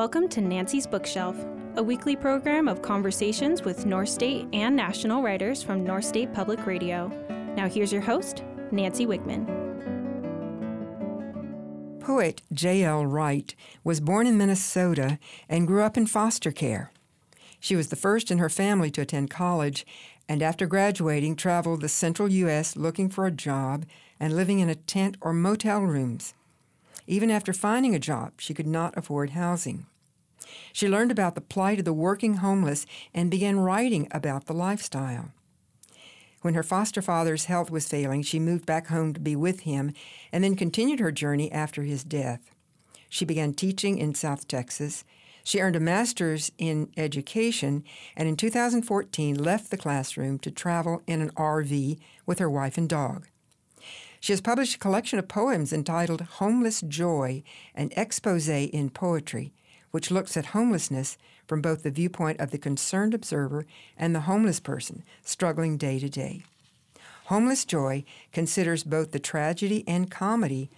Welcome to Nancy's Bookshelf, a weekly program of conversations with North State and national writers from North State Public Radio. Now, here's your host, Nancy Wiegman. Poet J.L. Wright was born in Minnesota and grew up in foster care. She was the first in her family to attend college and after graduating traveled the central U.S. looking for a job and living in a tent or motel rooms. Even after finding a job, she could not afford housing. She learned about the plight of the working homeless and began writing about the lifestyle. When her foster father's health was failing, she moved back home to be with him and then continued her journey after his death. She began teaching in South Texas. She earned a master's in education and in 2014 left the classroom to travel in an RV with her wife and dog. She has published a collection of poems entitled Homeless Joy, an expose in poetry, which looks at homelessness from both the viewpoint of the concerned observer and the homeless person struggling day to day. Homeless Joy considers both the tragedy and comedy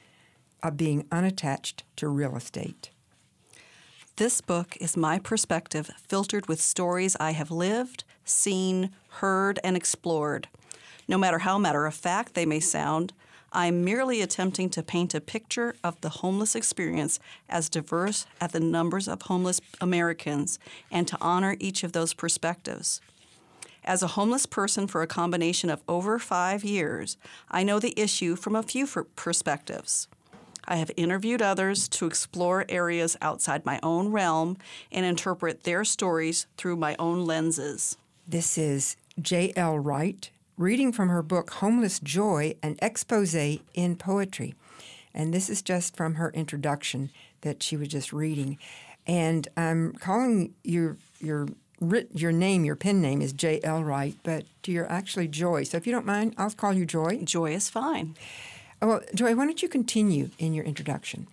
of being unattached to real estate. This book is my perspective filtered with stories I have lived, seen, heard, and explored. No matter how matter of fact they may sound, I'm merely attempting to paint a picture of the homeless experience as diverse as the numbers of homeless Americans and to honor each of those perspectives. As a homeless person for a combination of over five years, I know the issue from a few perspectives. I have interviewed others to explore areas outside my own realm and interpret their stories through my own lenses. This is J.L. Wright, reading from her book Homeless Joy, an expose in poetry. And this is just from her introduction that she was just reading. And I'm calling your your your name, your pen name is J. L. Wright, but you're actually Joy. So if you don't mind, I'll call you Joy. Joy is fine. Well, Joy, why don't you continue in your introduction?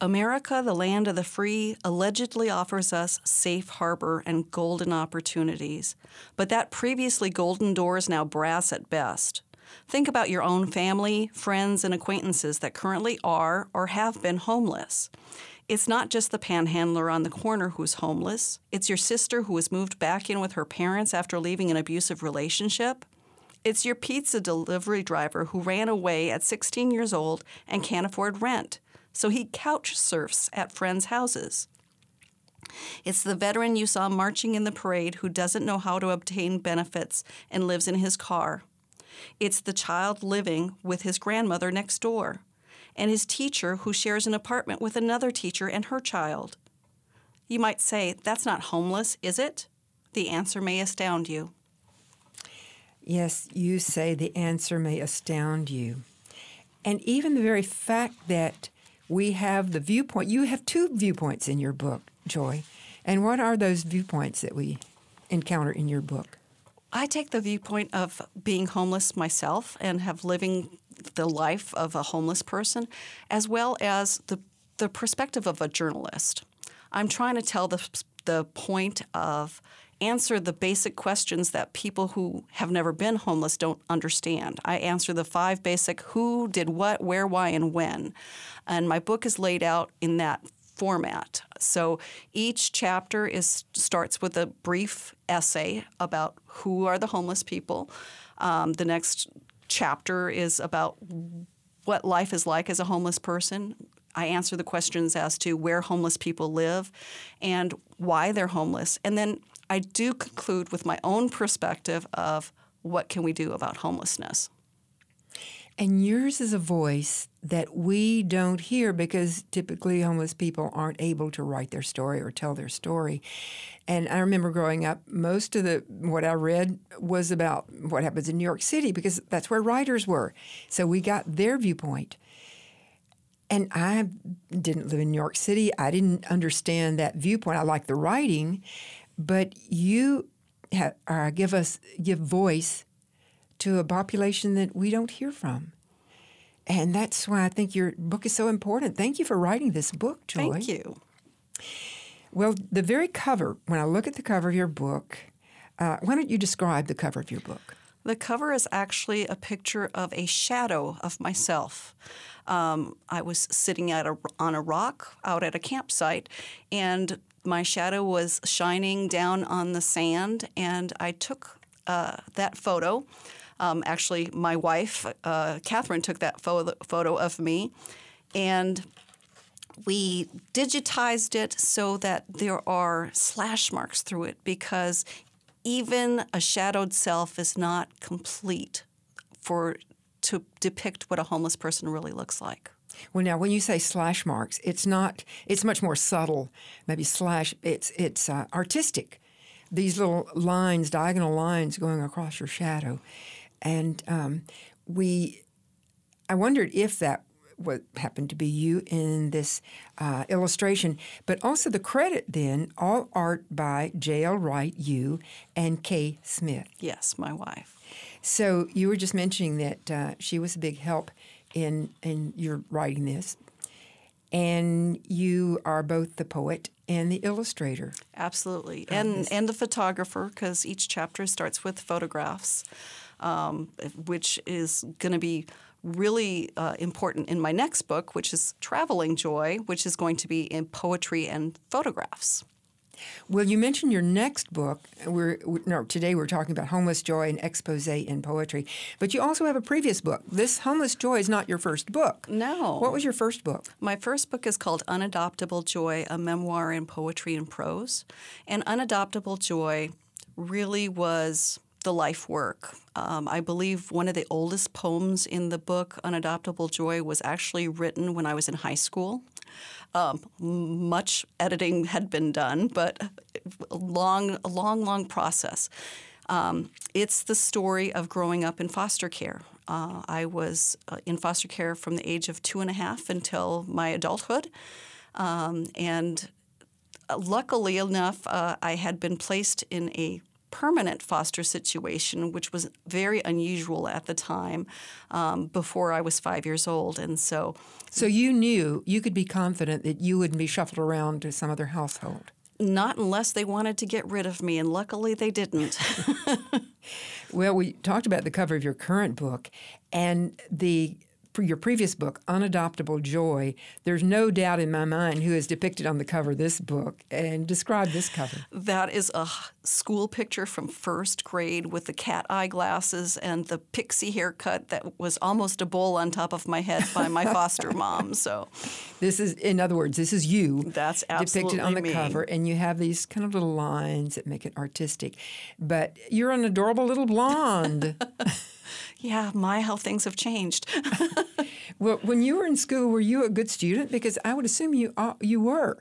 America, the land of the free, allegedly offers us safe harbor and golden opportunities. But that previously golden door is now brass at best. Think about your own family, friends, and acquaintances that currently are or have been homeless. It's not just the panhandler on the corner who's homeless, it's your sister who has moved back in with her parents after leaving an abusive relationship. It's your pizza delivery driver who ran away at 16 years old and can't afford rent so he couch surfs at friends' houses. It's the veteran you saw marching in the parade who doesn't know how to obtain benefits and lives in his car. It's the child living with his grandmother next door, and his teacher who shares an apartment with another teacher and her child. You might say, That's not homeless, is it? The answer may astound you. Yes, you say the answer may astound you. And even the very fact that we have the viewpoint. You have two viewpoints in your book, Joy. And what are those viewpoints that we encounter in your book? I take the viewpoint of being homeless myself and have living the life of a homeless person, as well as the the perspective of a journalist. I'm trying to tell the the point of answer the basic questions that people who have never been homeless don't understand. I answer the five basic who, did what, where, why, and when. And my book is laid out in that format. So each chapter is starts with a brief essay about who are the homeless people. Um, the next chapter is about what life is like as a homeless person. I answer the questions as to where homeless people live and why they're homeless. And then I do conclude with my own perspective of what can we do about homelessness. And yours is a voice that we don't hear because typically homeless people aren't able to write their story or tell their story. And I remember growing up, most of the what I read was about what happens in New York City because that's where writers were. So we got their viewpoint. And I didn't live in New York City. I didn't understand that viewpoint. I liked the writing, but you have, uh, give us give voice to a population that we don't hear from. And that's why I think your book is so important. Thank you for writing this book, Joy. Thank you. Well, the very cover, when I look at the cover of your book, uh, why don't you describe the cover of your book? The cover is actually a picture of a shadow of myself. Um, I was sitting at a, on a rock out at a campsite, and my shadow was shining down on the sand, and I took uh, that photo. Um, actually, my wife, uh, Catherine, took that photo, photo of me, and we digitized it so that there are slash marks through it because even a shadowed self is not complete for to depict what a homeless person really looks like. Well, now when you say slash marks, it's not. It's much more subtle. Maybe slash. It's it's uh, artistic. These little lines, diagonal lines, going across your shadow, and um, we. I wondered if that what happened to be you in this uh, illustration, but also the credit then, all art by J.L. Wright, you, and Kay Smith. Yes, my wife. So you were just mentioning that uh, she was a big help in in your writing this, and you are both the poet and the illustrator. Absolutely, and and the photographer because each chapter starts with photographs, um, which is going to be really uh, important in my next book, which is Traveling Joy, which is going to be in poetry and photographs. Well, you mentioned your next book. We're no today we're talking about homeless joy and expose in poetry, but you also have a previous book. This homeless joy is not your first book. No. What was your first book? My first book is called Unadoptable Joy: A Memoir in Poetry and Prose, and Unadoptable Joy really was the life work. Um, I believe one of the oldest poems in the book, Unadoptable Joy, was actually written when I was in high school. Um, much editing had been done, but a long, a long, long process. Um, it's the story of growing up in foster care. Uh, I was uh, in foster care from the age of two and a half until my adulthood. Um, and luckily enough, uh, I had been placed in a permanent foster situation, which was very unusual at the time um, before I was five years old. And so. So you knew you could be confident that you wouldn't be shuffled around to some other household? Not unless they wanted to get rid of me, and luckily they didn't. well, we talked about the cover of your current book, and the your previous book, Unadoptable Joy, there's no doubt in my mind who is depicted on the cover of this book. And describe this cover. That is a school picture from first grade with the cat eyeglasses and the pixie haircut that was almost a bowl on top of my head by my foster mom. So, this is, in other words, this is you. That's absolutely depicted on the me. cover, and you have these kind of little lines that make it artistic. But you're an adorable little blonde. yeah, my how things have changed. well, when you were in school, were you a good student? Because I would assume you uh, you were.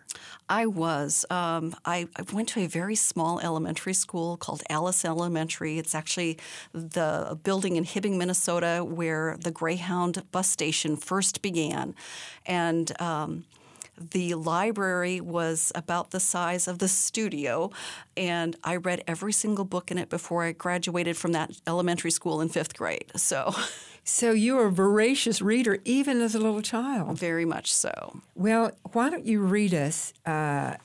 I was. Um, I, I, went to a very small elementary school called Alice Elementary. It's actually the building in Hibbing, Minnesota, where the Greyhound bus station first began, and. Um, the library was about the size of the studio, and I read every single book in it before I graduated from that elementary school in fifth grade. So. So you were a voracious reader even as a little child. Very much so. Well, why don't you read us uh,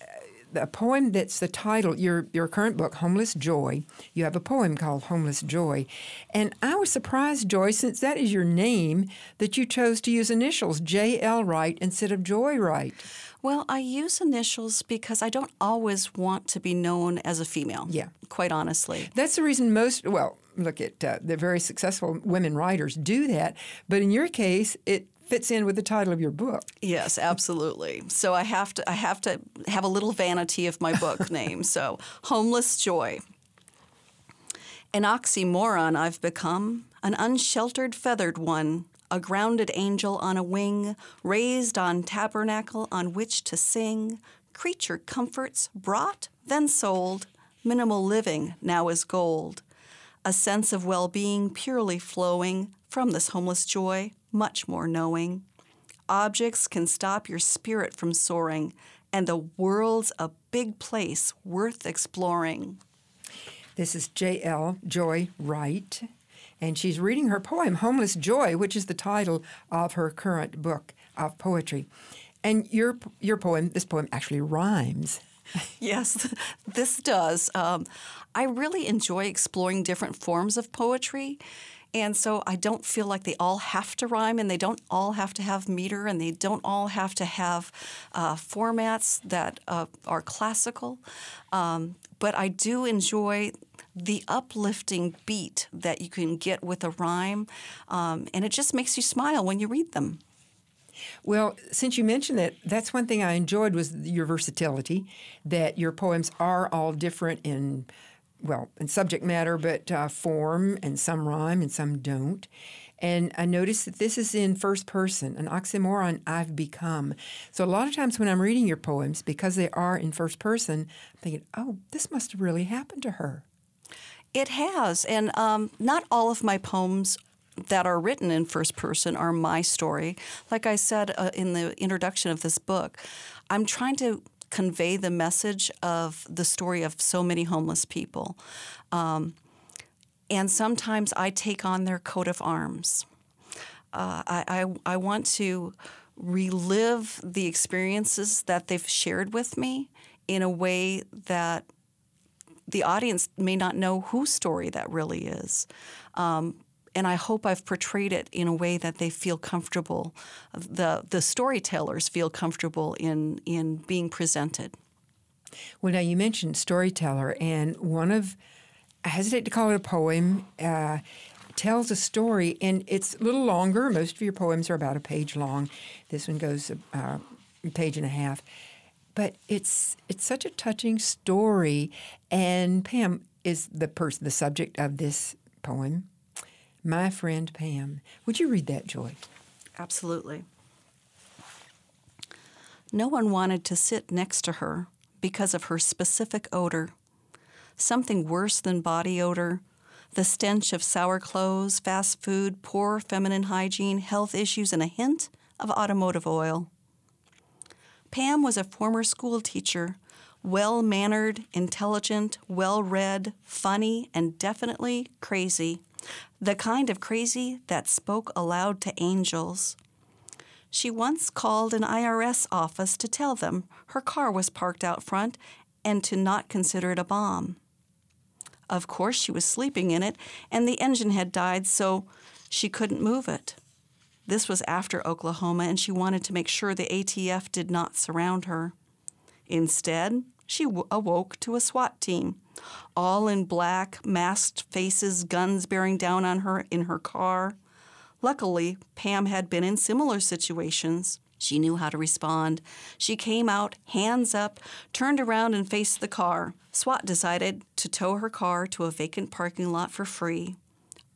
a poem that's the title, your, your current book, Homeless Joy. You have a poem called Homeless Joy. And I was surprised, Joy, since that is your name, that you chose to use initials, J.L. Wright, instead of Joy Wright. Well, I use initials because I don't always want to be known as a female. Yeah. Quite honestly. That's the reason most, well, look at uh, the very successful women writers do that. But in your case, it fits in with the title of your book. Yes, absolutely. So I have to I have to have a little vanity of my book name. So Homeless Joy. An oxymoron I've become, an unsheltered feathered one, a grounded angel on a wing, raised on tabernacle on which to sing, creature comforts brought, then sold, minimal living now is gold, a sense of well being purely flowing from this homeless joy, much more knowing. Objects can stop your spirit from soaring, and the world's a big place worth exploring. This is J.L. Joy Wright, and she's reading her poem, Homeless Joy, which is the title of her current book of poetry. And your, your poem, this poem actually rhymes. yes, this does. Um, I really enjoy exploring different forms of poetry. And so I don't feel like they all have to rhyme and they don't all have to have meter and they don't all have to have uh, formats that uh, are classical. Um, but I do enjoy the uplifting beat that you can get with a rhyme, um, and it just makes you smile when you read them. Well, since you mentioned that, that's one thing I enjoyed was your versatility. That your poems are all different in, well, in subject matter, but uh, form, and some rhyme and some don't. And I noticed that this is in first person, an oxymoron I've become. So a lot of times when I'm reading your poems, because they are in first person, I'm thinking, oh, this must have really happened to her. It has. And um, not all of my poems that are written in first person are my story. Like I said uh, in the introduction of this book, I'm trying to convey the message of the story of so many homeless people. Um, and sometimes I take on their coat of arms. Uh, I, I, I want to relive the experiences that they've shared with me in a way that the audience may not know whose story that really is. Um, and I hope I've portrayed it in a way that they feel comfortable. The the storytellers feel comfortable in in being presented. Well, now you mentioned storyteller, and one of I hesitate to call it a poem. Uh, tells a story, and it's a little longer. Most of your poems are about a page long. This one goes uh, a page and a half, but it's it's such a touching story. And Pam is the person, the subject of this poem. My friend Pam. Would you read that, Joy? Absolutely. No one wanted to sit next to her because of her specific odor. Something worse than body odor, the stench of sour clothes, fast food, poor feminine hygiene, health issues, and a hint of automotive oil. Pam was a former school teacher, well mannered, intelligent, well read, funny, and definitely crazy the kind of crazy that spoke aloud to angels. She once called an IRS office to tell them her car was parked out front and to not consider it a bomb. Of course, she was sleeping in it, and the engine had died, so she couldn't move it. This was after Oklahoma, and she wanted to make sure the ATF did not surround her. Instead, she w- awoke to a SWAT team all in black, masked faces, guns bearing down on her in her car. Luckily, Pam had been in similar situations. She knew how to respond. She came out, hands up, turned around and faced the car. SWAT decided to tow her car to a vacant parking lot for free.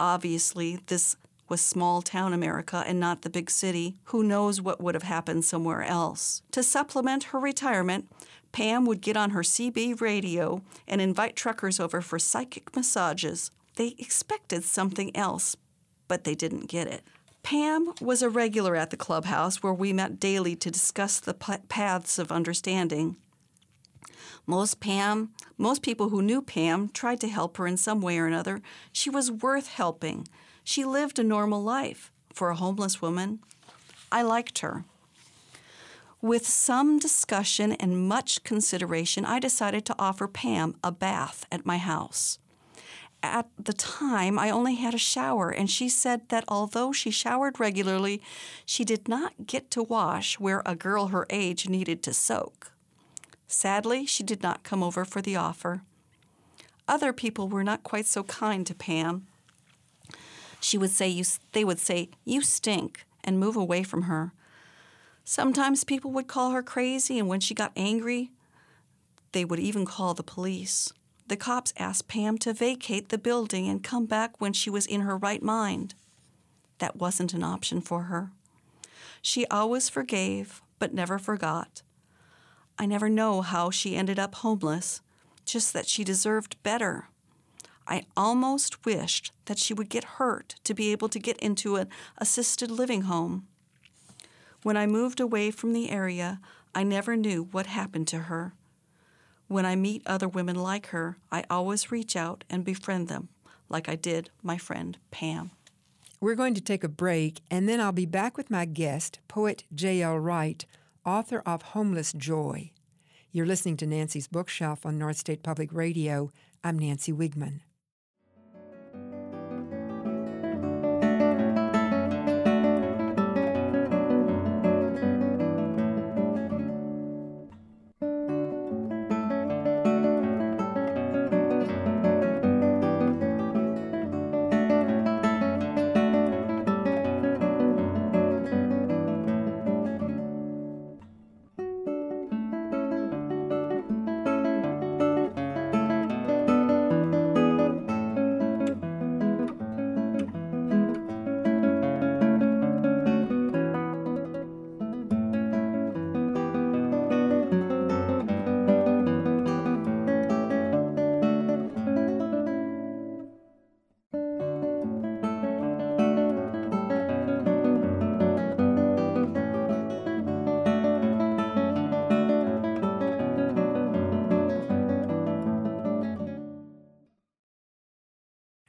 Obviously, this was small town America and not the big city. Who knows what would have happened somewhere else? To supplement her retirement, Pam would get on her CB radio and invite truckers over for psychic massages. They expected something else, but they didn't get it. Pam was a regular at the clubhouse where we met daily to discuss the paths of understanding. Most Pam, most people who knew Pam tried to help her in some way or another. She was worth helping. She lived a normal life for a homeless woman. I liked her. With some discussion and much consideration, I decided to offer Pam a bath at my house. At the time, I only had a shower, and she said that although she showered regularly, she did not get to wash where a girl her age needed to soak. Sadly, she did not come over for the offer. Other people were not quite so kind to Pam. She would say, you, they would say, You stink, and move away from her. Sometimes people would call her crazy, and when she got angry, they would even call the police. The cops asked Pam to vacate the building and come back when she was in her right mind. That wasn't an option for her. She always forgave, but never forgot. I never know how she ended up homeless, just that she deserved better. I almost wished that she would get hurt to be able to get into an assisted living home. When I moved away from the area, I never knew what happened to her. When I meet other women like her, I always reach out and befriend them, like I did my friend Pam. We're going to take a break, and then I'll be back with my guest, poet J.L. Wright, author of Homeless Joy. You're listening to Nancy's Bookshelf on North State Public Radio. I'm Nancy Wiegman.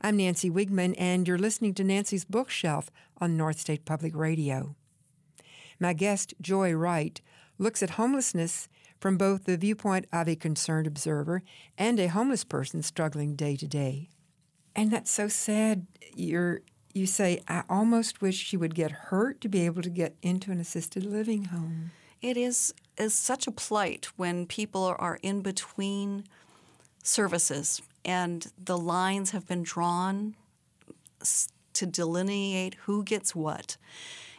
I'm Nancy Wiegman, and you're listening to Nancy's Bookshelf on North State Public Radio. My guest, Joy Wright, looks at homelessness from both the viewpoint of a concerned observer and a homeless person struggling day to day. And that's so sad. You're, you say, I almost wish she would get hurt to be able to get into an assisted living home. It is, is such a plight when people are in between services and the lines have been drawn to delineate who gets what.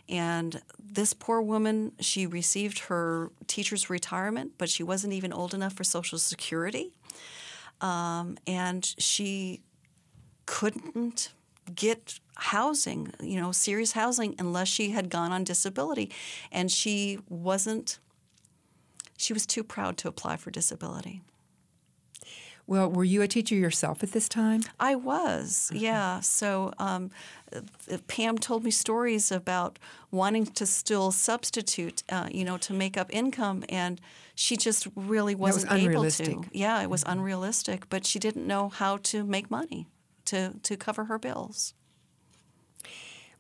And this poor woman, she received her teacher's retirement, but she wasn't even old enough for Social Security. Um, and she couldn't get housing, you know, serious housing, unless she had gone on disability. And she wasn't, she was too proud to apply for disability. Well, were you a teacher yourself at this time? I was, mm-hmm. yeah. So um, Pam told me stories about wanting to still substitute, uh, you know, to make up income, and she just really wasn't was able to. Yeah, it was mm-hmm. unrealistic, but she didn't know how to make money to to cover her bills.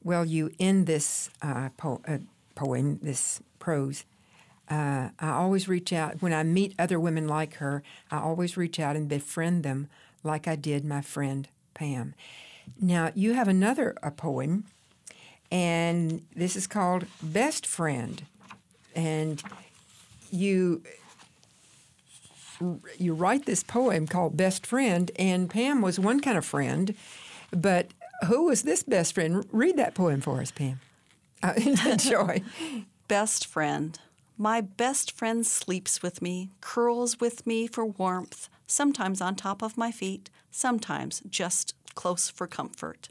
Well, you end this uh, po- uh, poem, this prose, uh, I always reach out when I meet other women like her. I always reach out and befriend them, like I did my friend Pam. Now you have another a poem, and this is called "Best Friend," and you you write this poem called "Best Friend," and Pam was one kind of friend, but who was this best friend? Read that poem for us, Pam. Uh, enjoy. best friend. My best friend sleeps with me, curls with me for warmth, sometimes on top of my feet, sometimes just close for comfort.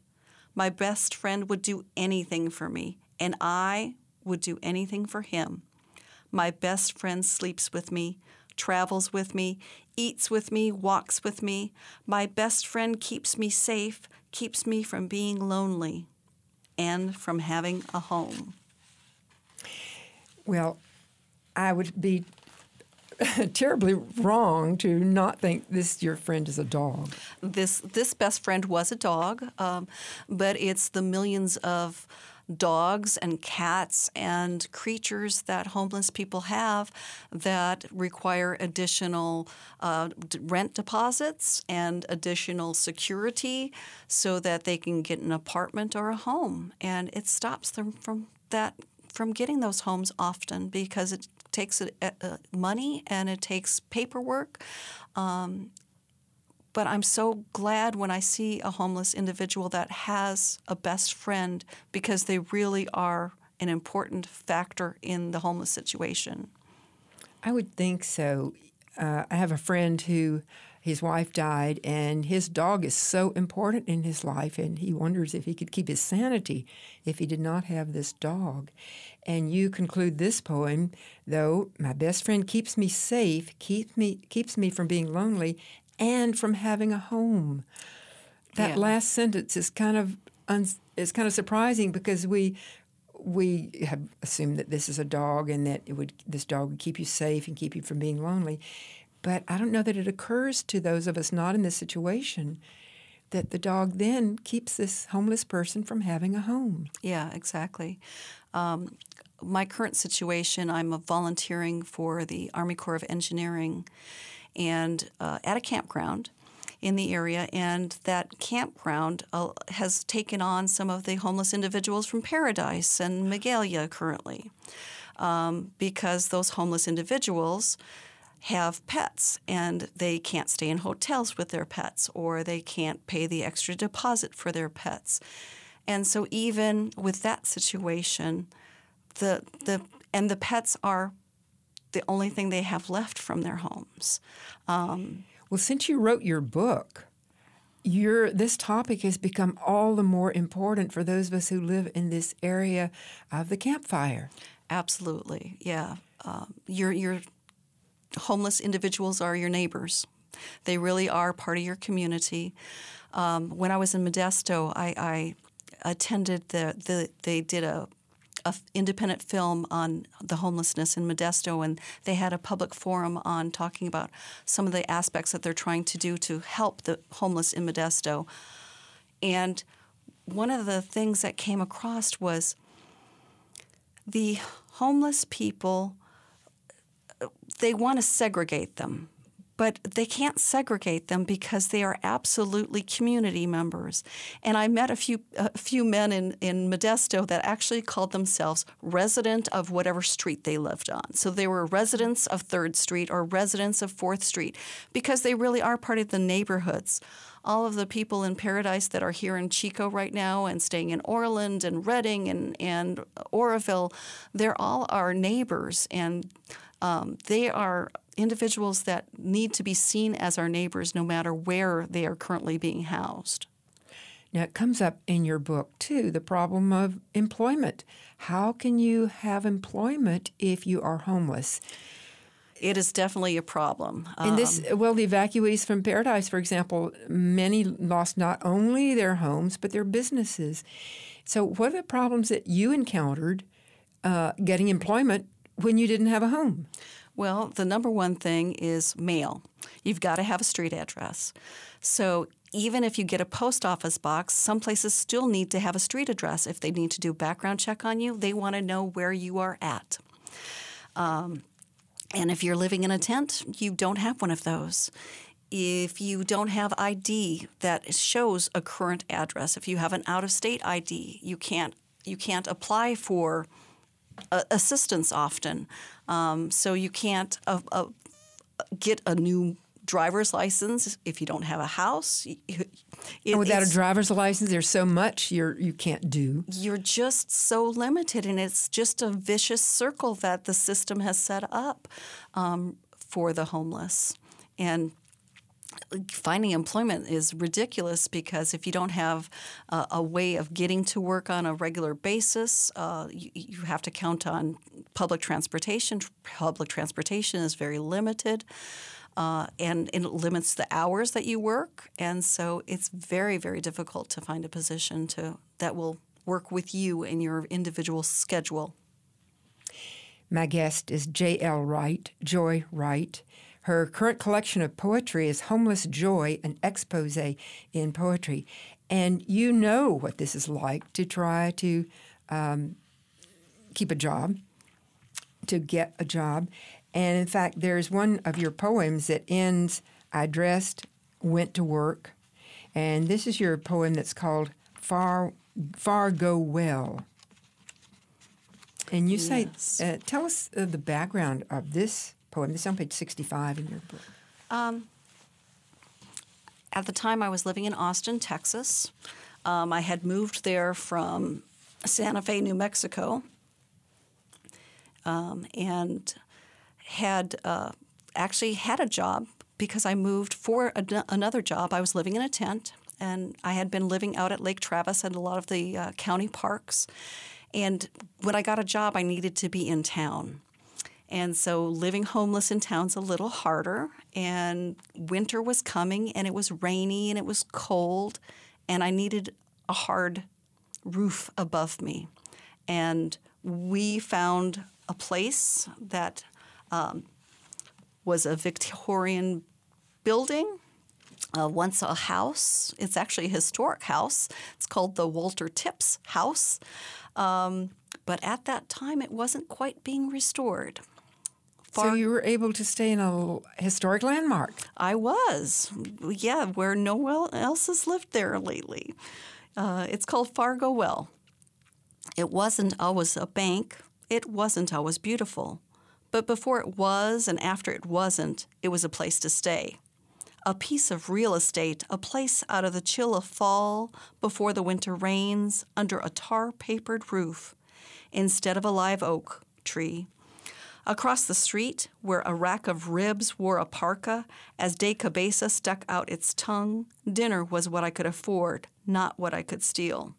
My best friend would do anything for me, and I would do anything for him. My best friend sleeps with me, travels with me, eats with me, walks with me. My best friend keeps me safe, keeps me from being lonely and from having a home. Well, I would be terribly wrong to not think this your friend is a dog. This this best friend was a dog, um, but it's the millions of dogs and cats and creatures that homeless people have that require additional uh, rent deposits and additional security so that they can get an apartment or a home, and it stops them from that from getting those homes often because it takes a, a money and it takes paperwork. Um, but I'm so glad when I see a homeless individual that has a best friend because they really are an important factor in the homeless situation. I would think so. Uh, I have a friend who his wife died, and his dog is so important in his life, and he wonders if he could keep his sanity if he did not have this dog. And you conclude this poem, though my best friend keeps me safe, keeps me keeps me from being lonely, and from having a home. That yeah. last sentence is kind of un, is kind of surprising because we we have assumed that this is a dog and that it would this dog would keep you safe and keep you from being lonely. But I don't know that it occurs to those of us not in this situation that the dog then keeps this homeless person from having a home. Yeah, exactly. Um, my current situation, I'm volunteering for the Army Corps of Engineering and uh, at a campground in the area, and that campground uh, has taken on some of the homeless individuals from Paradise and Magalia currently, um, because those homeless individuals have pets and they can't stay in hotels with their pets or they can't pay the extra deposit for their pets. And so even with that situation, the the and the pets are the only thing they have left from their homes. Um, well, since you wrote your book, your this topic has become all the more important for those of us who live in this area of the Camp Fire. Absolutely, yeah. Um, your your homeless individuals are your neighbors. They really are part of your community. Um, when I was in Modesto, I, I attended the, the they did a a independent film on the homelessness in Modesto, and they had a public forum on talking about some of the aspects that they're trying to do to help the homeless in Modesto. And one of the things that came across was the homeless people, they want to segregate them but they can't segregate them because they are absolutely community members. And I met a few a few men in, in Modesto that actually called themselves resident of whatever street they lived on. So they were residents of Third Street or residents of Fourth Street because they really are part of the neighborhoods. All of the people in Paradise that are here in Chico right now and staying in Orland and Redding and, and Oroville, they're all our neighbors and um, they are individuals that need to be seen as our neighbors no matter where they are currently being housed. Now, it comes up in your book, too, the problem of employment. How can you have employment if you are homeless? It is definitely a problem. In this, um, well, the evacuees from Paradise, for example, many lost not only their homes, but their businesses. So, what are the problems that you encountered uh, getting employment when you didn't have a home? Well, the number one thing is mail. You've got to have a street address. So even if you get a post office box, some places still need to have a street address. If they need to do background check on you, they want to know where you are at. Um, and if you're living in a tent, you don't have one of those. If you don't have ID that shows a current address, if you have an out-of-state ID, you can't you can't apply for uh, assistance often. Um, so you can't uh, uh, get a new driver's license if you don't have a house. It, and without a driver's license, there's so much you're you can't do. You're just so limited, and it's just a vicious circle that the system has set up um, for the homeless. And finding employment is ridiculous because if you don't have uh, a way of getting to work on a regular basis, uh, you, you, have to count on public transportation. Public transportation is very limited. Uh, and, it limits the hours that you work, and so it's very, very difficult to find a position to that will work with you in your individual schedule. My guest is J.L. Wright, Joy Wright. Her current collection of poetry is Homeless Joy, an expose in poetry. And you know what this is like to try to um, keep a job, to get a job. And in fact, there's one of your poems that ends I dressed, went to work. And this is your poem that's called Far, Far Go Well. And you yes. say, uh, tell us uh, the background of this poem. This is on page 65 in your book. Um, at the time, I was living in Austin, Texas. Um, I had moved there from Santa Fe, New Mexico, um, and had uh, actually had a job because I moved for another job. I was living in a tent, and I had been living out at Lake Travis and a lot of the uh, county parks. And when I got a job, I needed to be in town. And so living homeless in town's a little harder. And winter was coming and it was rainy and it was cold. And I needed a hard roof above me. And we found a place that um, was a Victorian building uh, once a house. It's actually a historic house. It's called the Walter Tips House. Um, but at that time, it wasn't quite being restored. so you were able to stay in a historic landmark. I was, yeah, where no one else has lived there lately. Uh, it's called Fargo Well. It wasn't always a bank. It wasn't always beautiful. But before it was and after it wasn't, it was a place to stay. A piece of real estate, a place out of the chill of fall, before the winter rains, under a tar papered roof, instead of a live oak tree. Across the street, where a rack of ribs wore a parka, as De Cabeza stuck out its tongue, dinner was what I could afford, not what I could steal.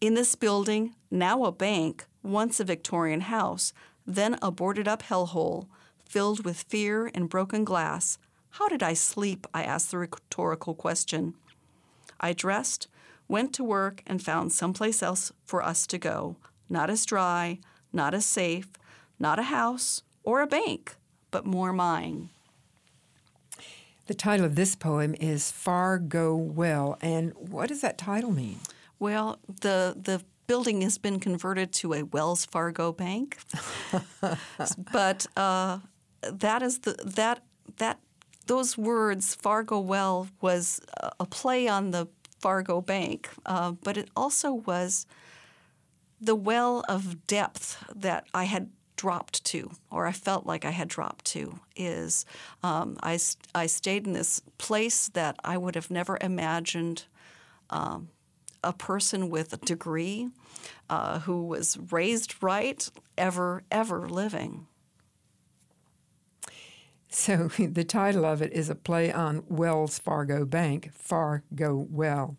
In this building, now a bank, once a Victorian house, then a boarded up hellhole, filled with fear and broken glass. How did I sleep? I asked the rhetorical question. I dressed, went to work, and found someplace else for us to go. Not as dry, not as safe, not a house or a bank, but more mine. The title of this poem is Far Go Well. And what does that title mean? Well, the the building has been converted to a Wells Fargo bank, but uh, that is the that that those words Fargo Well was a play on the Fargo Bank, uh, but it also was the well of depth that I had dropped to, or I felt like I had dropped to, is um, I, I stayed in this place that I would have never imagined um, a person with a degree uh, who was raised right ever, ever living. So the title of it is a play on Wells Fargo Bank, Far Go Well.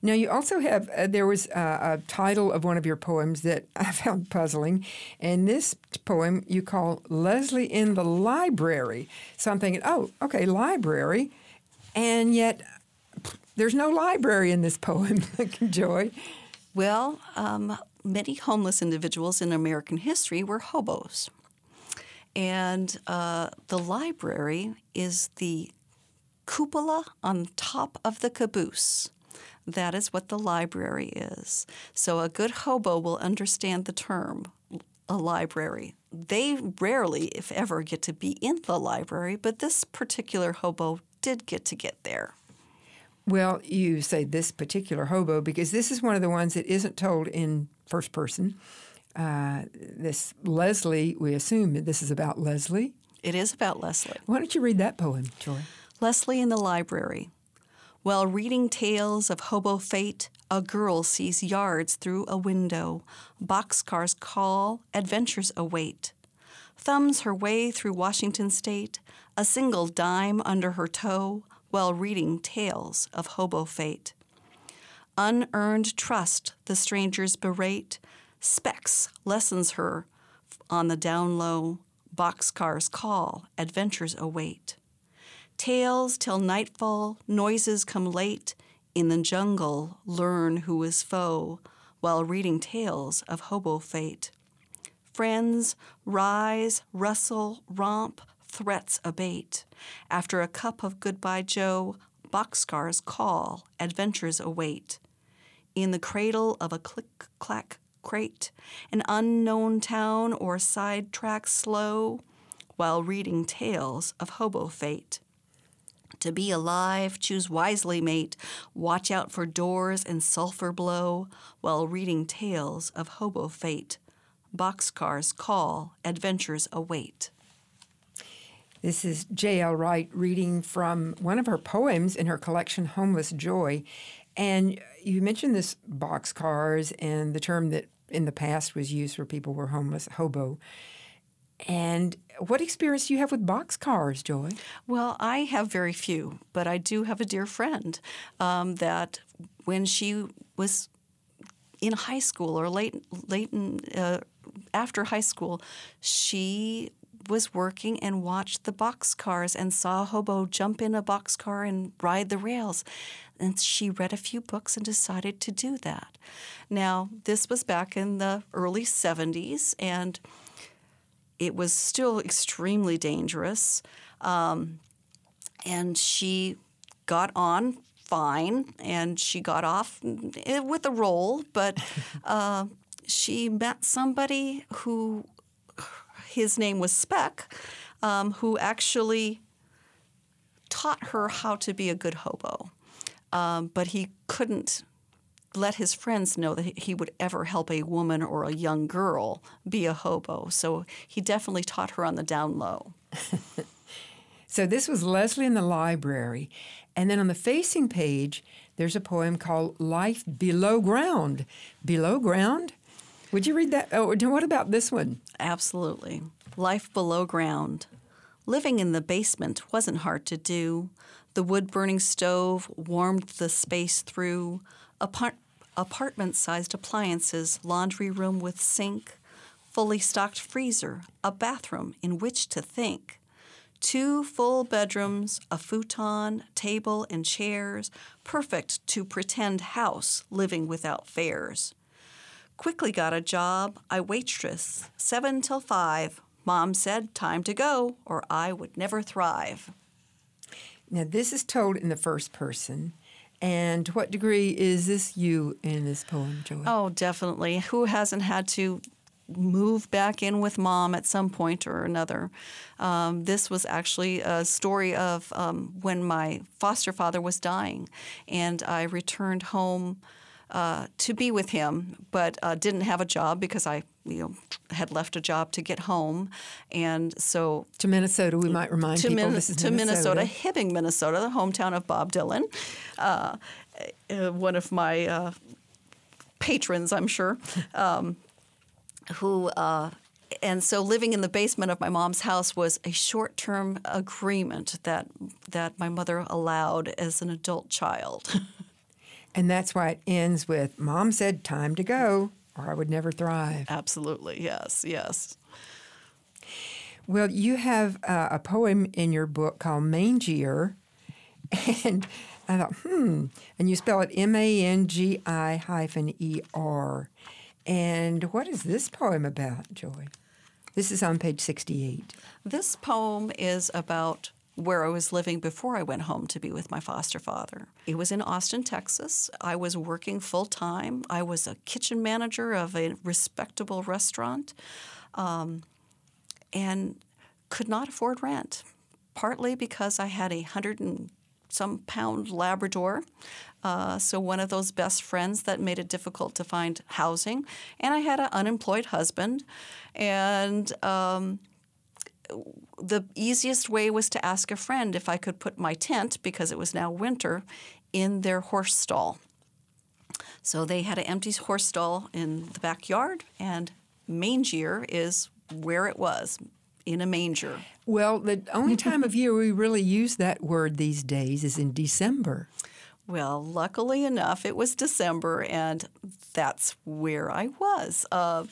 Now, you also have, uh, there was a title of one of your poems that I found puzzling, and this poem you call Leslie in the Library. So I'm thinking, oh, okay, library, and yet there's no library in this poem, Joy. Well, um, many homeless individuals in American history were hobos. And uh, the library is the cupola on top of the caboose. That is what the library is. So a good hobo will understand the term a library. They rarely, if ever, get to be in the library, but this particular hobo did get to get there. Well, you say this particular hobo because this is one of the ones that isn't told in first person. Uh, this Leslie, we assume that this is about Leslie. It is about Leslie. Why don't you read that poem, Joy? Leslie in the library. While reading tales of hobo fate, a girl sees yards through a window. Boxcars call, adventures await. Thumbs her way through Washington state, a single dime under her toe, while reading tales of hobo fate. Unearned trust the strangers berate, Specs lessons her on the down low, boxcars call, adventures await. Tales till nightfall, noises come late, in the jungle learn who is foe, while reading tales of hobo fate. Friends rise, rustle, romp, threats abate. After a cup of Goodbye Joe, boxcars call, adventures await. In the cradle of a click clack crate, an unknown town or sidetrack slow, while reading tales of hobo fate. To be alive, choose wisely, mate. Watch out for doors and sulfur blow while reading tales of hobo fate. Boxcars call, adventures await. This is J.L. Wright reading from one of her poems in her collection, Homeless Joy. And you mentioned this boxcars and the term that in the past was used for people who were homeless, hobo. And what experience do you have with boxcars, Joy? Well, I have very few, but I do have a dear friend um, that when she was in high school or late, late in, uh, after high school, she was working and watched the boxcars and saw a hobo jump in a boxcar and ride the rails. And she read a few books and decided to do that. Now, this was back in the early 70s, and it was still extremely dangerous. Um, and she got on fine, and she got off with a roll, but uh, she met somebody who his name was Speck, um, who actually taught her how to be a good hobo. Um, but he couldn't let his friends know that he would ever help a woman or a young girl be a hobo. So he definitely taught her on the down low. so this was Leslie in the library. And then on the facing page, there's a poem called Life Below Ground. Below Ground? Would you read that? Oh, what about this one? Absolutely. Life Below Ground. Living in the basement wasn't hard to do. The wood burning stove warmed the space through. Apart- apartment sized appliances, laundry room with sink, fully stocked freezer, a bathroom in which to think. Two full bedrooms, a futon, table, and chairs, perfect to pretend house living without fares. Quickly got a job, I waitress, seven till five. Mom said, time to go, or I would never thrive. Now, this is told in the first person. And to what degree is this you in this poem, Joy? Oh, definitely. Who hasn't had to move back in with mom at some point or another? Um, this was actually a story of um, when my foster father was dying, and I returned home uh, to be with him, but uh, didn't have a job because I, you know, had left a job to get home, and so to Minnesota. We might remind to people Min- this is to Minnesota. Minnesota, Hibbing, Minnesota, the hometown of Bob Dylan, uh, uh one of my uh, patrons, I'm sure, um, who. Uh, and so living in the basement of my mom's house was a short-term agreement that that my mother allowed as an adult child. And that's why it ends with Mom said, time to go, or I would never thrive. Absolutely, yes, yes. Well, you have uh, a poem in your book called Mangier. And I thought, hmm. And you spell it M A N G I hyphen E R. And what is this poem about, Joy? This is on page 68. This poem is about where I was living before I went home to be with my foster father. It was in Austin, Texas. I was working full time. I was a kitchen manager of a respectable restaurant um, and could not afford rent, partly because I had a hundred and some pound Labrador. Uh, so, one of those best friends that made it difficult to find housing. And I had an unemployed husband. And um, the easiest way was to ask a friend if I could put my tent, because it was now winter, in their horse stall. So they had an empty horse stall in the backyard, and mangier is where it was, in a manger. Well, the only time of year we really use that word these days is in December. Well, luckily enough, it was December, and that's where I was. Uh,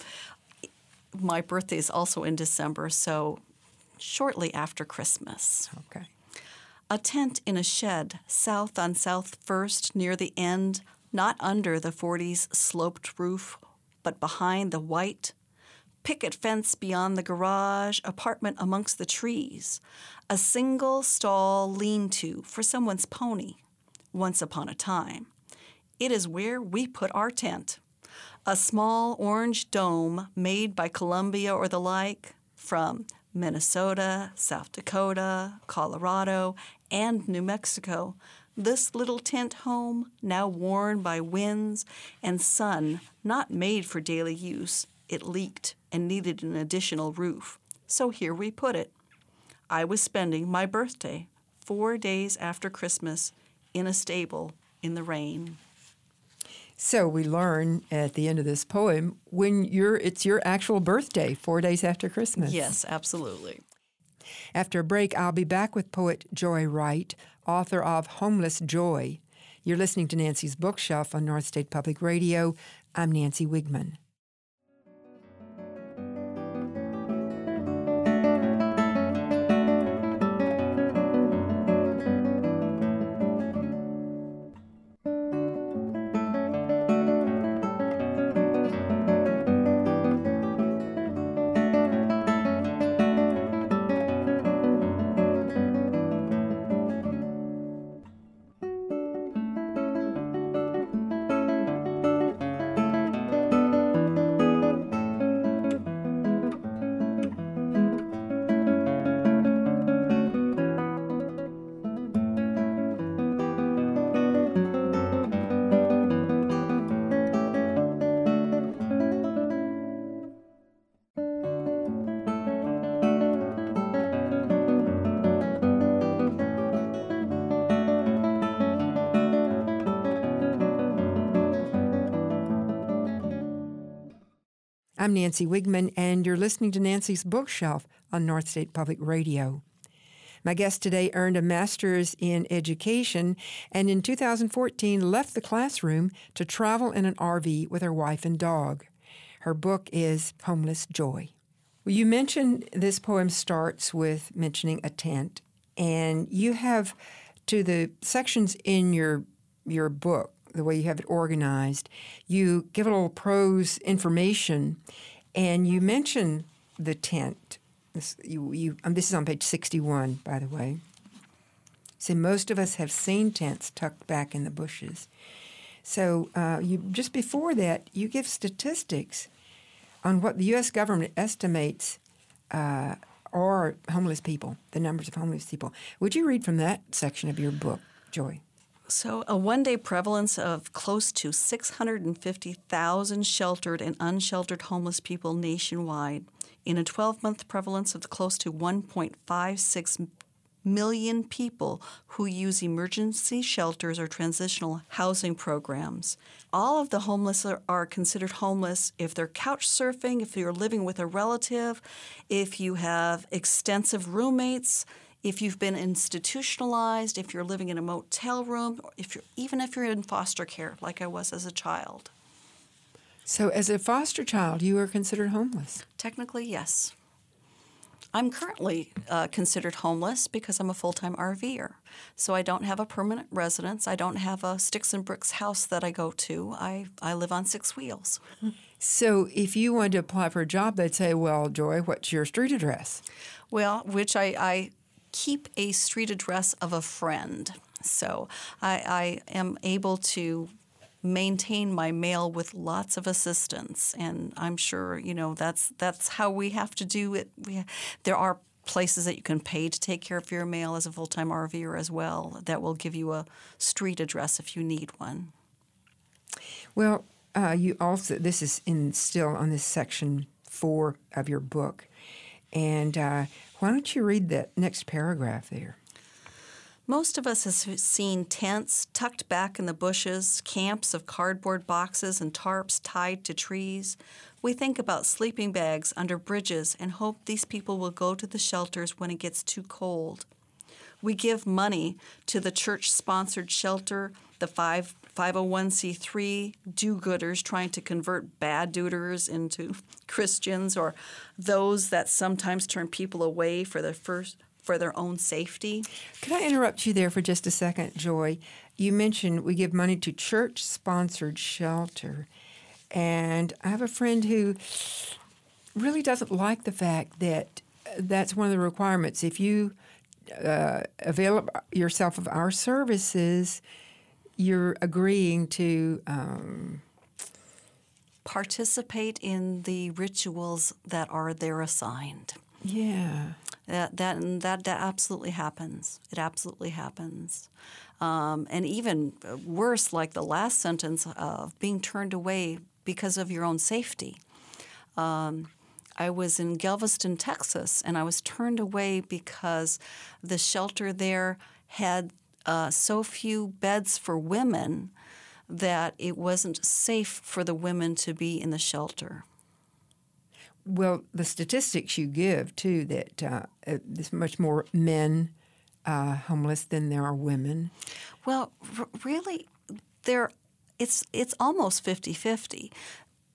my birthday is also in December, so shortly after Christmas. Okay. A tent in a shed, south on South First, near the end, not under the 40s sloped roof, but behind the white picket fence beyond the garage, apartment amongst the trees, a single stall lean to for someone's pony, once upon a time. It is where we put our tent. A small orange dome made by Columbia or the like from Minnesota, South Dakota, Colorado, and New Mexico. This little tent home, now worn by winds and sun, not made for daily use, it leaked and needed an additional roof. So here we put it. I was spending my birthday, four days after Christmas, in a stable in the rain. So we learn at the end of this poem when you're it's your actual birthday, 4 days after Christmas. Yes, absolutely. After a break, I'll be back with poet Joy Wright, author of Homeless Joy. You're listening to Nancy's Bookshelf on North State Public Radio. I'm Nancy Wiegman. I'm Nancy Wiegman, and you're listening to Nancy's Bookshelf on North State Public Radio. My guest today earned a master's in education and in 2014 left the classroom to travel in an RV with her wife and dog. Her book is Homeless Joy. Well, you mentioned this poem starts with mentioning a tent, and you have to the sections in your your book, the way you have it organized, you give a little prose information, and you mention the tent. This, you, you, um, this is on page 61, by the way. So most of us have seen tents tucked back in the bushes. So uh, you just before that, you give statistics on what the U.S. government estimates uh, are homeless people, the numbers of homeless people. Would you read from that section of your book, Joy? So, a one day prevalence of close to 650,000 sheltered and unsheltered homeless people nationwide, in a 12 month prevalence of close to 1.56 million people who use emergency shelters or transitional housing programs. All of the homeless are, considered homeless if they're couch surfing, if you're living with a relative, if you have extensive roommates, if you've been institutionalized, if you're living in a motel room, if you're, even if you're in foster care, like I was as a child. So, as a foster child, you were considered homeless? Technically, yes. I'm currently uh, considered homeless because I'm a full time RVer. So I don't have a permanent residence. I don't have a sticks and bricks house that I go to. I, I live on six wheels. So if you wanted to apply for a job, they'd say, Well, Joy, what's your street address? Well, which I, I keep a street address of a friend. So I, I am able to maintain my mail with lots of assistance, and I'm sure you know that's that's how we have to do it. We, there are places that you can pay to take care of your mail as a full time RVer as well that will give you a street address if you need one. Well, uh, you also this is in still on this section four of your book, and uh, why don't you read that next paragraph there? Most of us have seen tents tucked back in the bushes, camps of cardboard boxes and tarps tied to trees. We think about sleeping bags under bridges and hope these people will go to the shelters when it gets too cold. We give money to the church sponsored shelter, the 5, 501c3 do gooders trying to convert bad doers into Christians, or those that sometimes turn people away for their first for their own safety. Could I interrupt you there for just a second, Joy? You mentioned we give money to church sponsored shelter. And I have a friend who really doesn't like the fact that that's one of the requirements. If you uh, avail yourself of our services, you're agreeing to um, participate in the rituals that are there assigned. Yeah. That that that that absolutely happens. It absolutely happens. Um, and even worse, like the last sentence of being turned away because of your own safety. Um, I was in Galveston, Texas, and I was turned away because the shelter there had uh, so few beds for women that it wasn't safe for the women to be in the shelter. Well, the statistics you give too that uh, uh, there's much more men uh, homeless than there are women. Well, r- really, there it's it's almost 50-50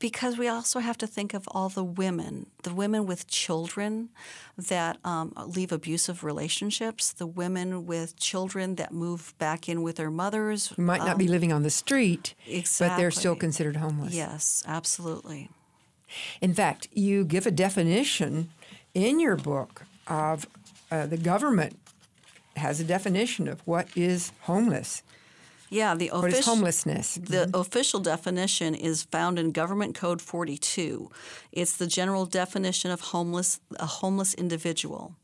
because we also have to think of all the women, the women with children that um, leave abusive relationships, the women with children that move back in with their mothers. Who might not um, be living on the street, exactly. but they're still considered homeless. Yes, absolutely. In fact, you give a definition in your book of uh, the government has a definition of what is homeless. Yeah, the is homelessness? The mm-hmm. official definition is found in Government Code 42. It's the general definition of homeless a homeless individual.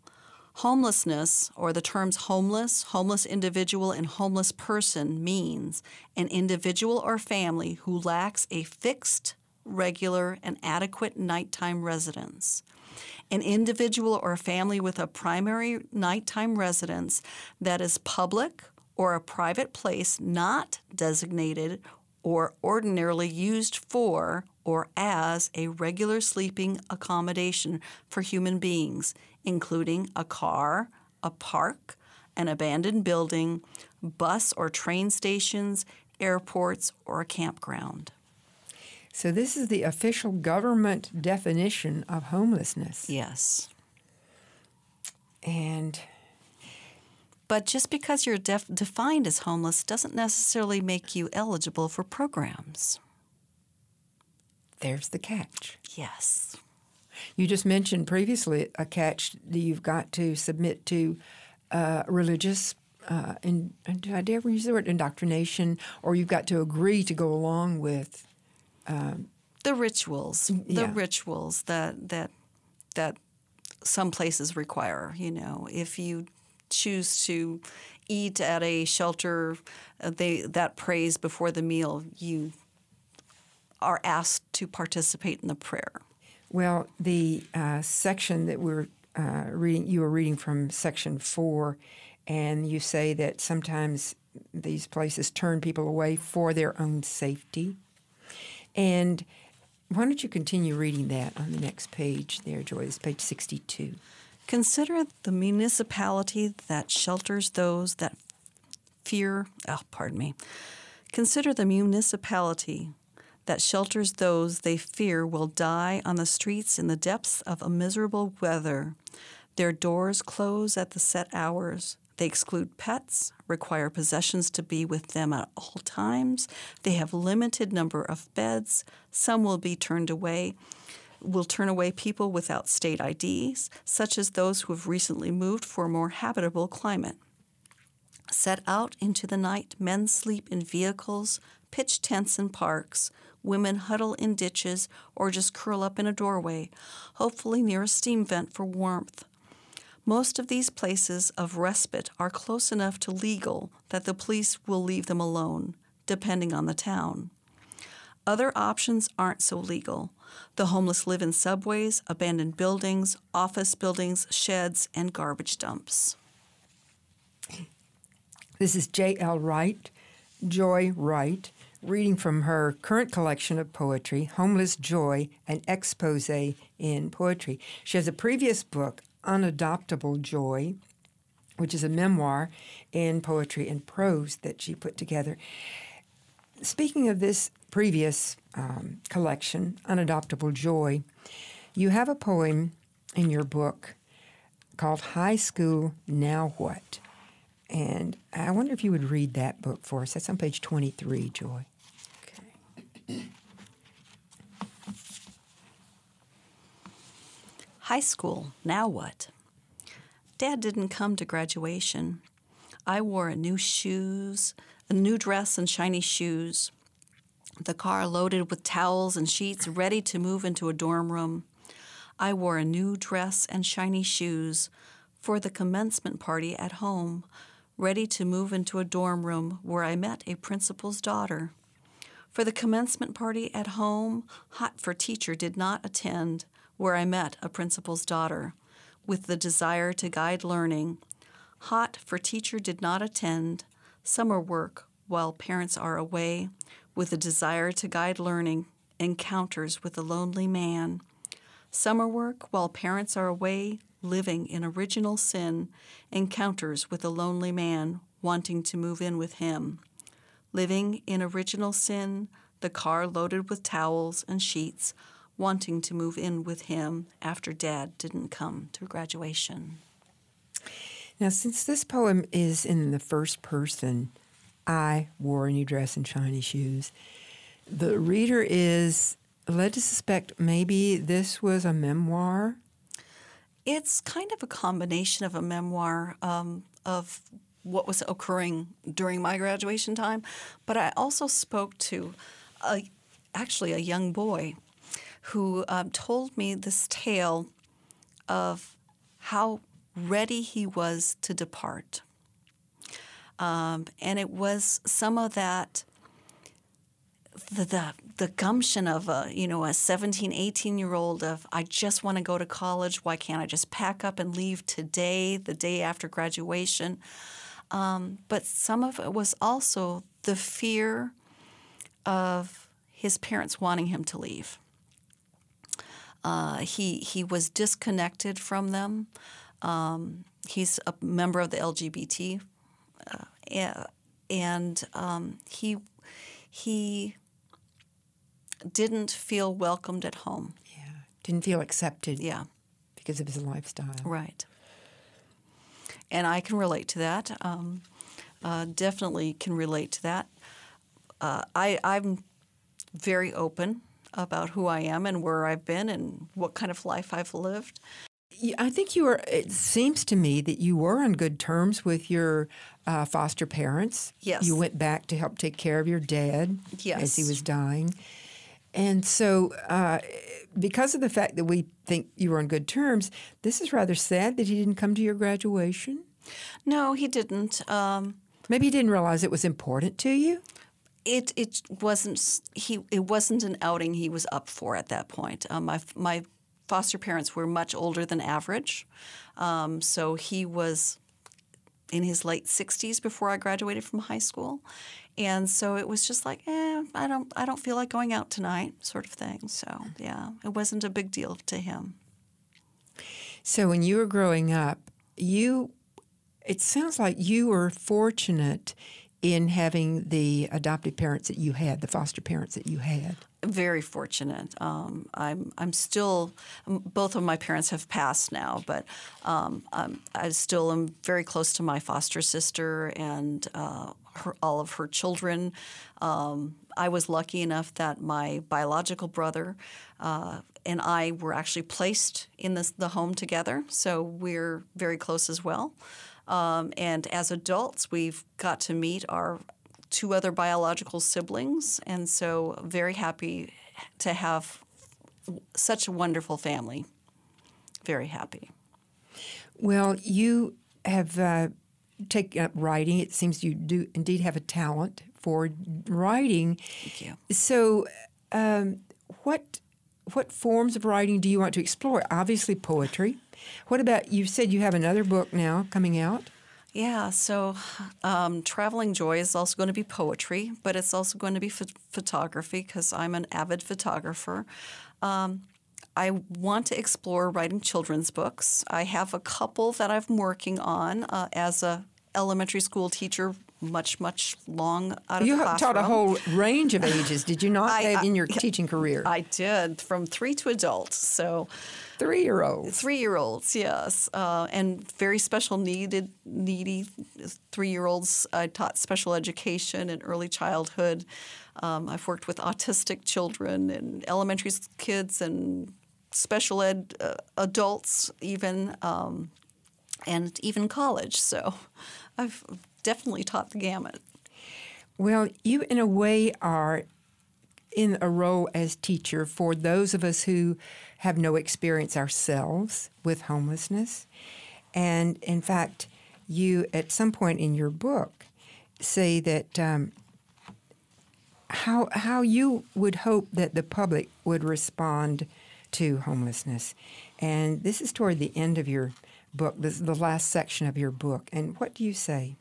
Homelessness, or the terms homeless, homeless individual, and homeless person, means an individual or family who lacks a fixed regular, and adequate nighttime residence. An individual or family with a primary nighttime residence that is public or a private place not designated or ordinarily used for or as a regular sleeping accommodation for human beings, including a car, a park, an abandoned building, bus or train stations, airports, or a campground. So, this is the official government definition of homelessness. Yes. And But just because you're def- defined as homeless doesn't necessarily make you eligible for programs. there's the catch. Yes. You just mentioned previously a catch that you've got to submit to uh, religious. Uh, in, did I ever use the word indoctrination? Or you've got to agree to go along with. The rituals, the rituals that that that some places require. You know, if you choose to eat at a shelter, uh, they that praise before the meal, you are asked to participate in the prayer. Well, the uh, section that we're uh, reading, you were reading from section four, and you say that sometimes these places turn people away for their own safety. And why don't you continue reading that on the next page there, Joy? It's page 62. Consider the municipality that shelters those that fear, oh, pardon me. Consider the municipality that shelters those they fear will die on the streets in the depths of a miserable weather. Their doors close at the set hours. They exclude pets, require possessions to be with them at all times. They have limited number of beds. Some will be turned away will turn away people without state IDs, such as those who have recently moved for a more habitable climate. Set out into the night, men sleep in vehicles, pitch tents in parks, women huddle in ditches or just curl up in a doorway, hopefully near a steam vent for warmth. Most of these places of respite are close enough to legal that the police will leave them alone, depending on the town. Other options aren't so legal. The homeless live in subways, abandoned buildings, office buildings, sheds, and garbage dumps. This is J.L. Wright, Joy Wright, reading from her current collection of poetry, Homeless Joy, an expose in poetry. She has a previous book, Unadoptable Joy, which is a memoir in poetry and prose that she put together. Speaking of this previous um, collection, Unadoptable Joy, you have a poem in your book called High School Now What? And I wonder if you would read that book for us. That's on page 23, Joy. Okay. High school, now what? Dad didn't come to graduation. I wore new shoes, a new dress and shiny shoes. The car loaded with towels and sheets, ready to move into a dorm room. I wore a new dress and shiny shoes for the commencement party at home, ready to move into a dorm room where I met a principal's daughter. For the commencement party at home, Hot for Teacher did not attend, where I met a principal's daughter. With the desire to guide learning, Hot for Teacher did not attend, summer work while parents are away, with a desire to guide learning, encounters with a lonely man. Summer work while parents are away, living in original sin, encounters with a lonely man wanting to move in with him. Living in original sin, the car loaded with towels and sheets, wanting to move in with him after dad didn't come to graduation. Now, since this poem is in the first person, I wore a new dress and shiny shoes, the reader is led to suspect maybe this was a memoir. It's kind of a combination of a memoir um, of what was occurring during my graduation time, but I also spoke to a, actually a young boy who um, told me this tale of how ready he was to depart. Um, and it was some of that the, the the gumption of a you know a 17 18 year old of i just want to go to college why can't i just pack up and leave today the day after graduation um, but some of it was also the fear of his parents wanting him to leave. Uh, he he was disconnected from them. Um, he's a member of the LGBT, and um, he he didn't feel welcomed at home. Yeah. Didn't feel accepted. Yeah. Because of his lifestyle. Right. And I can relate to that. Um, uh, definitely can relate to that. Uh, I, I'm very open about who I am and where I've been and what kind of life I've lived. I think you were. It seems to me that you were on good terms with your uh, foster parents. Yes. You went back to help take care of your dad yes. as he was dying. And so, uh, because of the fact that we think you were on good terms, this is rather sad that he didn't come to your graduation. No, he didn't. Um, Maybe he didn't realize it was important to you. It it wasn't he. It wasn't an outing he was up for at that point. Um, my my foster parents were much older than average, um, so he was in his late 60s before I graduated from high school, and so it was just like, eh, I don't, I don't feel like going out tonight, sort of thing. So yeah, it wasn't a big deal to him. So when you were growing up, you, it sounds like you were fortunate in having the adoptive parents that you had, the foster parents that you had. Very fortunate. Um, I'm I'm still both of my parents have passed now, but um, i still am very close to my foster sister and uh, her, all of her children. Um, I was lucky enough that my biological brother uh, and I were actually placed in this, the home together, so we're very close as well. Um, and as adults, we've got to meet our two other biological siblings, and so very happy to have such a wonderful family. Very happy. Well, you have uh, taken up writing. It seems you do indeed have a talent for writing. Thank you. So, um, what what forms of writing do you want to explore? Obviously, poetry. What about you? Said you have another book now coming out. Yeah, so um, Traveling Joy is also going to be poetry, but it's also going to be ph- photography because I'm an avid photographer. Um, I want to explore writing children's books. I have a couple that I'm working on uh, as a elementary school teacher much, much long out of you the classroom. taught a whole range of ages, did you not, I, in your teaching career? I did, from three to adult. So, three year olds. Three year olds, yes, uh, and very special needed, needy three year olds. I taught special education and early childhood. Um, I've worked with autistic children and elementary kids and special ed uh, adults, even. Um, and even college. So I've definitely taught the gamut. Well, you, in a way, are in a role as teacher for those of us who have no experience ourselves with homelessness. And in fact, you, at some point in your book, say that um, how, how you would hope that the public would respond to homelessness. And this is toward the end of your book, this is the last section of your book. And what do you say?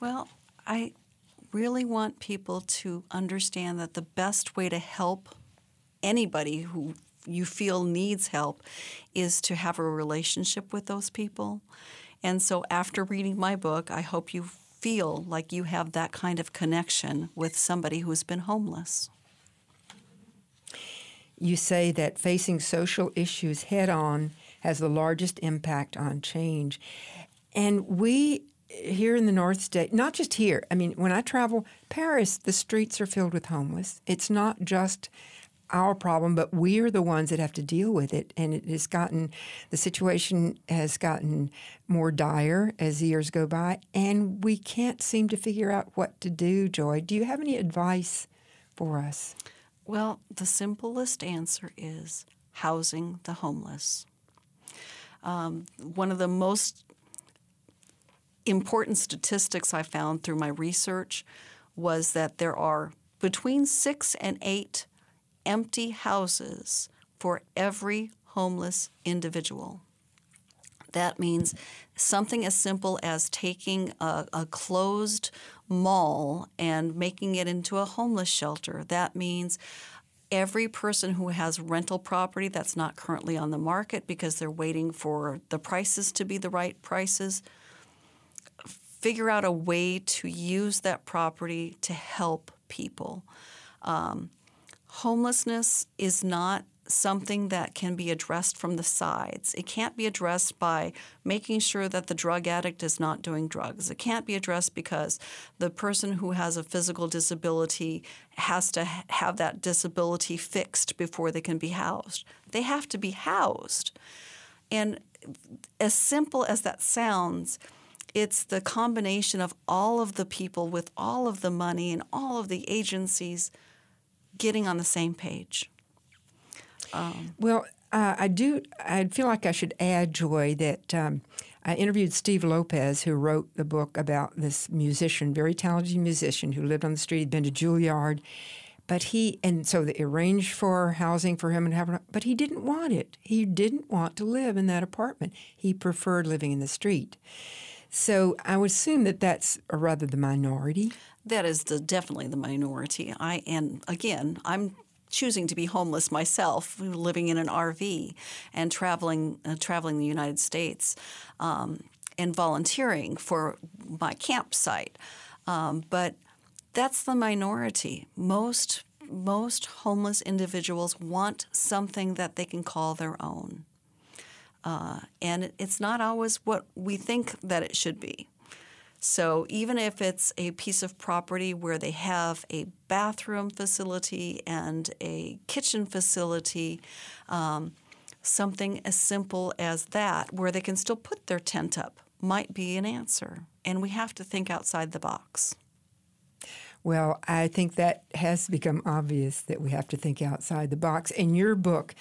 Well, I really want people to understand that the best way to help anybody who you feel needs help is to have a relationship with those people. And so after reading my book, I hope you feel like you have that kind of connection with somebody who's been homeless. You say that facing social issues head on has the largest impact on change. And we here in the North State, not just here. I mean, when I travel Paris, the streets are filled with homeless. It's not just our problem, but we're the ones that have to deal with it. And it has gotten, the situation has gotten more dire as the years go by, and we can't seem to figure out what to do, Joy. Do you have any advice for us? Well, the simplest answer is housing the homeless. Um, one of the most important statistics I found through my research was that there are between six and eight empty houses for every homeless individual. That means something as simple as taking a, a, closed mall and making it into a homeless shelter. That means every person who has rental property that's not currently on the market because they're waiting for the prices to be the right prices, figure out a way to use that property to help people. Um, homelessness is not something that can be addressed from the sides. It can't be addressed by making sure that the drug addict is not doing drugs. It can't be addressed because the person who has a physical disability has to have that disability fixed before they can be housed. They have to be housed. And as simple as that sounds, it's the combination of all of the people with all of the money and all of the agencies getting on the same page. Um, well, uh, I do. I feel like I should add, Joy, that um, I interviewed Steve Lopez, who wrote the book about this musician, very talented musician who lived on the street, been to Juilliard, but he and so they arranged for housing for him and having, but he didn't want it. He didn't want to live in that apartment. He preferred living in the street. So I would assume that that's rather the minority. That is the, definitely the minority. I and again, I'm choosing to be homeless myself, living in an RV and traveling uh, traveling the United States um, and volunteering for my campsite. Um, but that's the minority. Most most homeless individuals want something that they can call their own. Uh, and it's not always what we think that it should be. So even if it's a piece of property where they have a bathroom facility and a kitchen facility, um, something as simple as that, where they can still put their tent up, might be an answer. And we have to think outside the box. Well, I think that has become obvious that we have to think outside the box. And your book,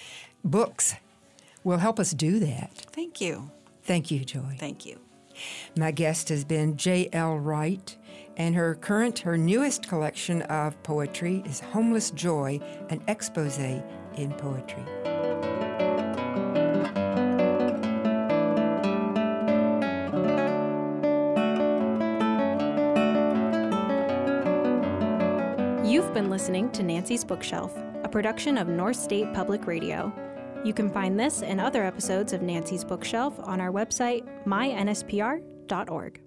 books, will help us do that. Thank you. Thank you, Joy. Thank you. My guest has been J.L. Wright, and her current, her newest collection of poetry is Homeless Joy, an expose in poetry. You've been listening to Nancy's Bookshelf, a production of North State Public Radio. You can find this and other episodes of Nancy's Bookshelf on our website, mynspr.org.